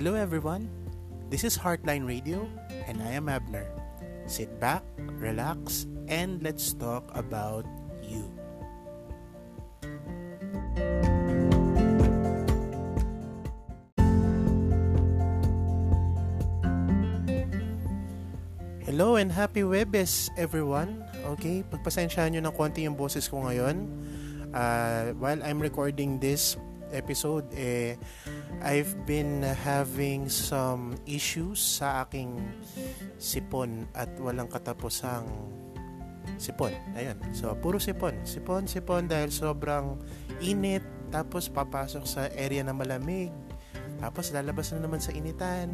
Hello everyone. This is Heartline Radio and I am Abner. Sit back, relax, and let's talk about you. Hello and happy Webes everyone. Okay, pagpasensyahan nyo ng konti yung boses ko ngayon. Uh, while I'm recording this episode, eh, I've been having some issues sa aking sipon at walang katapusang sipon. Ayun. So, puro sipon. Sipon, sipon dahil sobrang init. Tapos, papasok sa area na malamig. Tapos, lalabas na naman sa initan.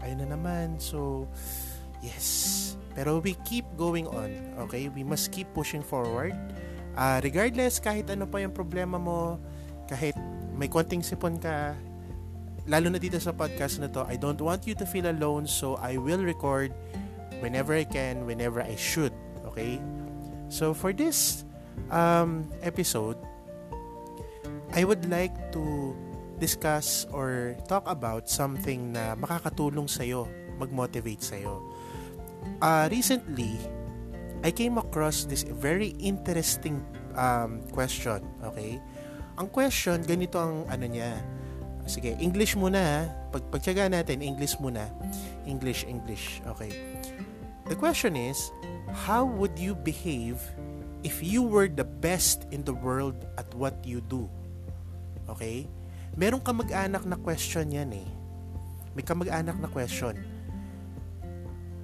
Ayun na naman. So, Yes. Pero we keep going on. Okay? We must keep pushing forward. Uh, regardless, kahit ano pa yung problema mo, kahit may konting sipon ka, lalo na dito sa podcast na to, I don't want you to feel alone so I will record whenever I can, whenever I should. Okay? So for this um, episode, I would like to discuss or talk about something na makakatulong sa'yo, mag-motivate sa'yo uh, recently, I came across this very interesting um, question. Okay? Ang question, ganito ang ano niya. Sige, English muna ha. Pag natin, English muna. English, English. Okay. The question is, how would you behave if you were the best in the world at what you do? Okay? Meron ka mag-anak na question yan eh. May kamag-anak na question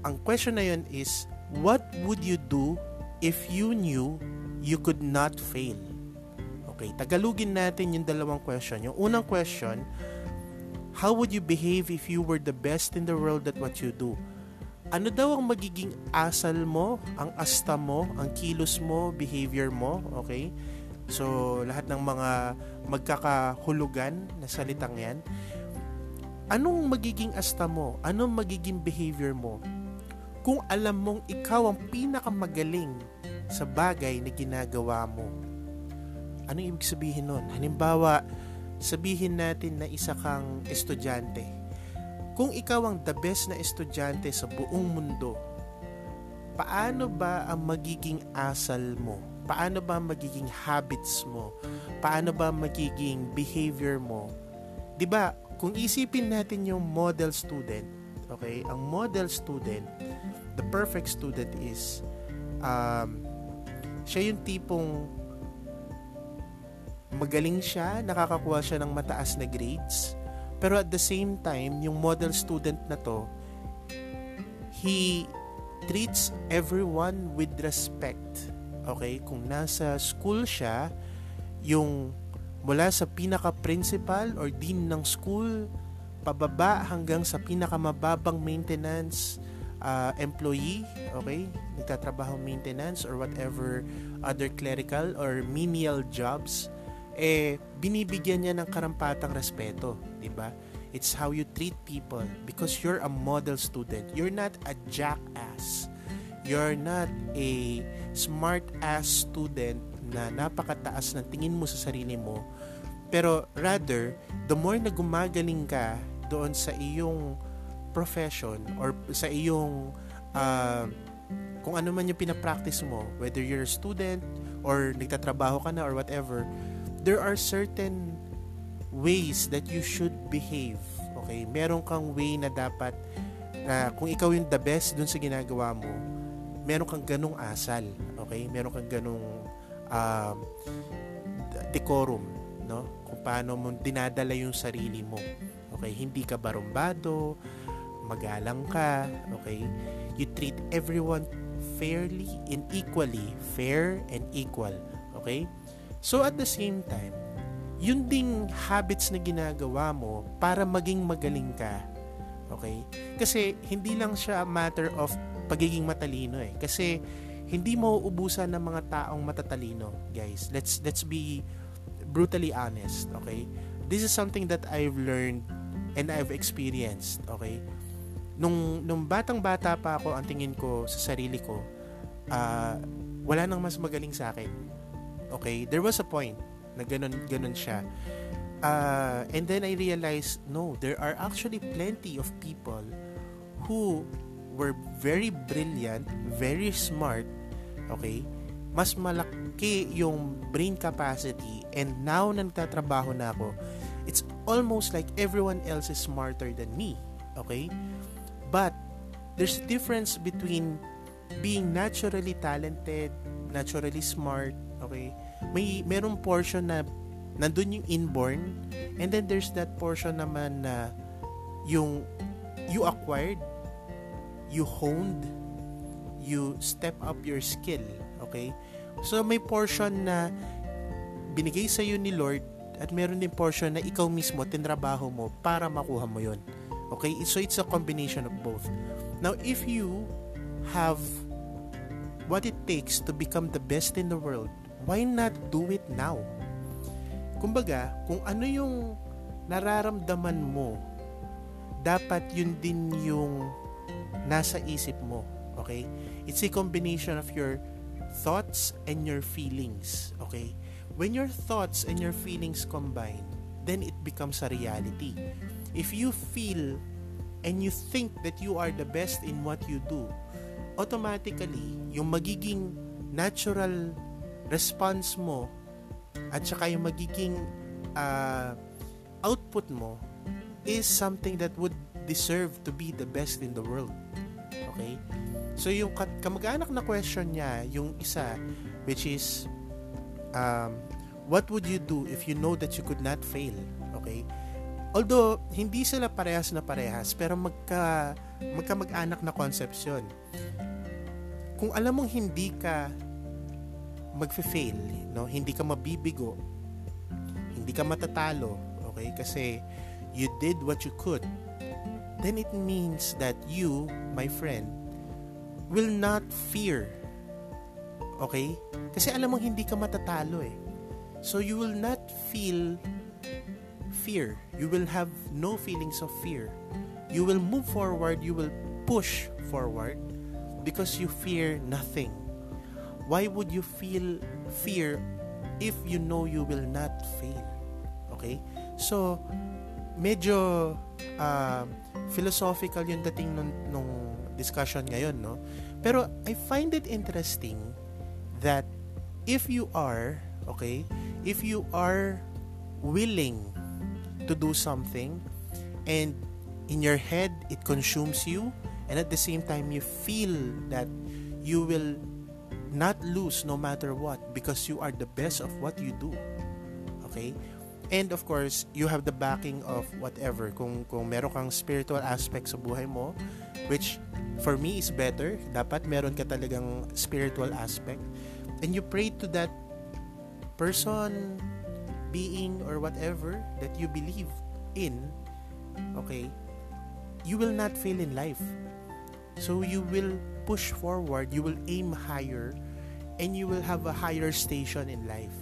ang question na yun is, what would you do if you knew you could not fail? Okay, tagalugin natin yung dalawang question. Yung unang question, how would you behave if you were the best in the world at what you do? Ano daw ang magiging asal mo, ang asta mo, ang kilos mo, behavior mo, okay? So, lahat ng mga magkakahulugan na salitang yan, anong magiging asta mo? Anong magiging behavior mo? kung alam mong ikaw ang pinakamagaling sa bagay na ginagawa mo. Ano ibig sabihin nun? Halimbawa, sabihin natin na isa kang estudyante. Kung ikaw ang the best na estudyante sa buong mundo, paano ba ang magiging asal mo? Paano ba magiging habits mo? Paano ba magiging behavior mo? 'Di ba? Kung isipin natin yung model student, okay? Ang model student the perfect student is um, siya yung tipong magaling siya, nakakakuha siya ng mataas na grades, pero at the same time, yung model student na to, he treats everyone with respect. Okay? Kung nasa school siya, yung mula sa pinaka-principal or dean ng school, pababa hanggang sa pinakamababang maintenance, uh, employee, okay, nagtatrabaho maintenance or whatever other clerical or menial jobs, eh, binibigyan niya ng karampatang respeto, di ba? It's how you treat people because you're a model student. You're not a jackass. You're not a smart ass student na napakataas ng tingin mo sa sarili mo. Pero rather, the more na gumagaling ka doon sa iyong profession or sa iyong uh, kung ano man yung pinapractice mo, whether you're a student or nagtatrabaho ka na or whatever, there are certain ways that you should behave. Okay? Meron kang way na dapat na kung ikaw yung the best dun sa ginagawa mo, meron kang ganong asal. Okay? Meron kang ganong um, decorum, no? Kung paano mo dinadala yung sarili mo. Okay? Hindi ka barumbado, magalang ka, okay? You treat everyone fairly and equally, fair and equal, okay? So at the same time, yun ding habits na ginagawa mo para maging magaling ka. Okay? Kasi hindi lang siya matter of pagiging matalino eh. Kasi hindi mo ubusan ng mga taong matatalino, guys. Let's let's be brutally honest, okay? This is something that I've learned and I've experienced, okay? nung, nung batang-bata pa ako, ang tingin ko sa sarili ko, uh, wala nang mas magaling sa akin. Okay? There was a point na ganun, ganun siya. uh, and then I realized, no, there are actually plenty of people who were very brilliant, very smart, okay? Mas malaki yung brain capacity and now na nagtatrabaho na ako, it's almost like everyone else is smarter than me, okay? But there's a difference between being naturally talented, naturally smart, okay? May merong portion na nandun yung inborn and then there's that portion naman na yung you acquired, you honed, you step up your skill, okay? So may portion na binigay sa ni Lord at meron din portion na ikaw mismo tinrabaho mo para makuha mo 'yon. Okay? So it's a combination of both. Now, if you have what it takes to become the best in the world, why not do it now? Kumbaga, kung ano yung nararamdaman mo, dapat yun din yung nasa isip mo. Okay? It's a combination of your thoughts and your feelings. Okay? When your thoughts and your feelings combine, then it becomes a reality. If you feel and you think that you are the best in what you do, automatically, yung magiging natural response mo at saka yung magiging uh, output mo is something that would deserve to be the best in the world. Okay? So yung kamag-anak na question niya, yung isa, which is, um, what would you do if you know that you could not fail? Okay? Although, hindi sila parehas na parehas, pero magka, magkamag-anak na concepts yun. Kung alam mong hindi ka magfe-fail, no? hindi ka mabibigo, hindi ka matatalo, okay? Kasi you did what you could, then it means that you, my friend, will not fear. Okay? Kasi alam mong hindi ka matatalo eh. So you will not feel fear. You will have no feelings of fear. You will move forward, you will push forward because you fear nothing. Why would you feel fear if you know you will not fail? Okay? So, medyo uh, philosophical yung dating nung, nung discussion ngayon, no? Pero I find it interesting that if you are, okay, if you are willing to do something and in your head it consumes you and at the same time you feel that you will not lose no matter what because you are the best of what you do. Okay? And of course you have the backing of whatever. Kung kung meron kang spiritual aspect sa buhay mo which for me is better dapat meron ka talagang spiritual aspect. And you pray to that person being or whatever that you believe in, okay, you will not fail in life. So you will push forward, you will aim higher, and you will have a higher station in life.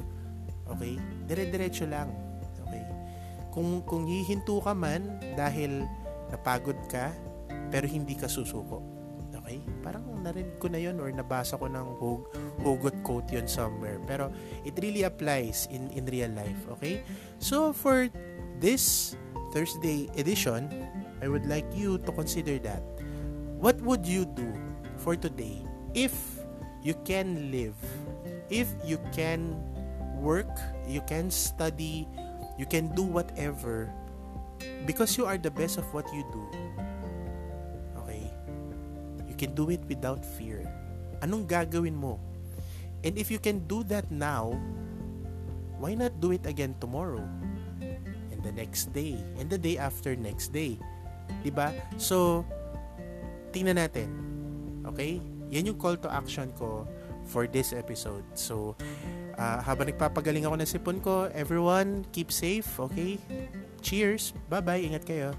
Okay? Dire-diretso lang. Okay? Kung, kung hihinto ka man dahil napagod ka, pero hindi ka susuko. Okay? Parang narinig ko na yon or nabasa ko ng hug, hugot quote yon somewhere. Pero it really applies in, in real life. Okay? So for this Thursday edition, I would like you to consider that. What would you do for today if you can live, if you can work, you can study, you can do whatever because you are the best of what you do You can do it without fear. Anong gagawin mo? And if you can do that now, why not do it again tomorrow? And the next day, and the day after next day. 'Di ba? So, tingnan natin. Okay? Yan yung call to action ko for this episode. So, uh, habang nagpapagaling ako ng sipon ko, everyone, keep safe, okay? Cheers! Bye-bye! Ingat kayo!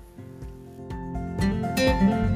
thank you